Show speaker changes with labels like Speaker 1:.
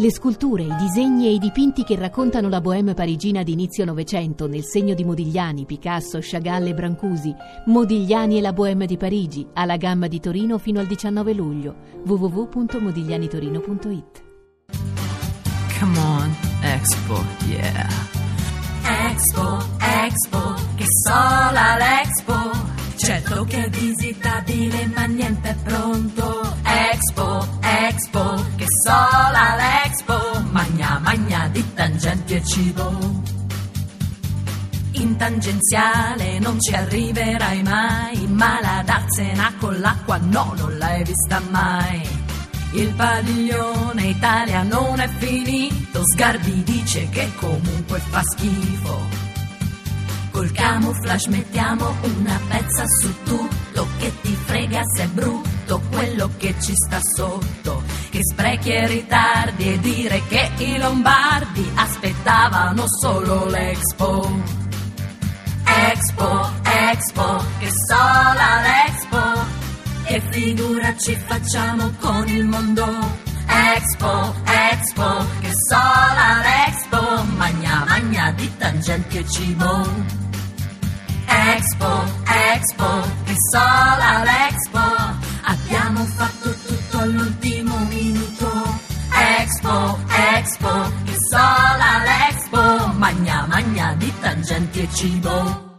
Speaker 1: Le sculture, i disegni e i dipinti che raccontano la bohème parigina di inizio Novecento nel segno di Modigliani, Picasso, Chagall e Brancusi. Modigliani e la bohème di Parigi, alla gamma di Torino fino al 19 luglio. www.modiglianitorino.it
Speaker 2: Come on, Expo, yeah.
Speaker 3: Expo, Expo, che sola l'Expo. Certo che è visitabile ma niente è pronto. Expo, Expo, cibo. In tangenziale non ci arriverai mai, ma la darsena con l'acqua no, non l'hai vista mai. Il padiglione Italia non è finito, Sgarbi dice che comunque fa schifo. Col camouflage mettiamo una pezza su tutto, che ti frega se è brutto quello che ci sta sotto. Che sprechi e ritardi e dire che i lombardi aspettavano solo l'Expo. Expo, Expo, che sola l'Expo. Che figura ci facciamo con il mondo? Expo, Expo, che sola l'Expo. Magna, magna di tangenti e cibo. Expo, Expo, che sola l'Expo. Abbiamo fatto tutto all'ultimo minuto. Expo, Magna, magna di tangente e cibo.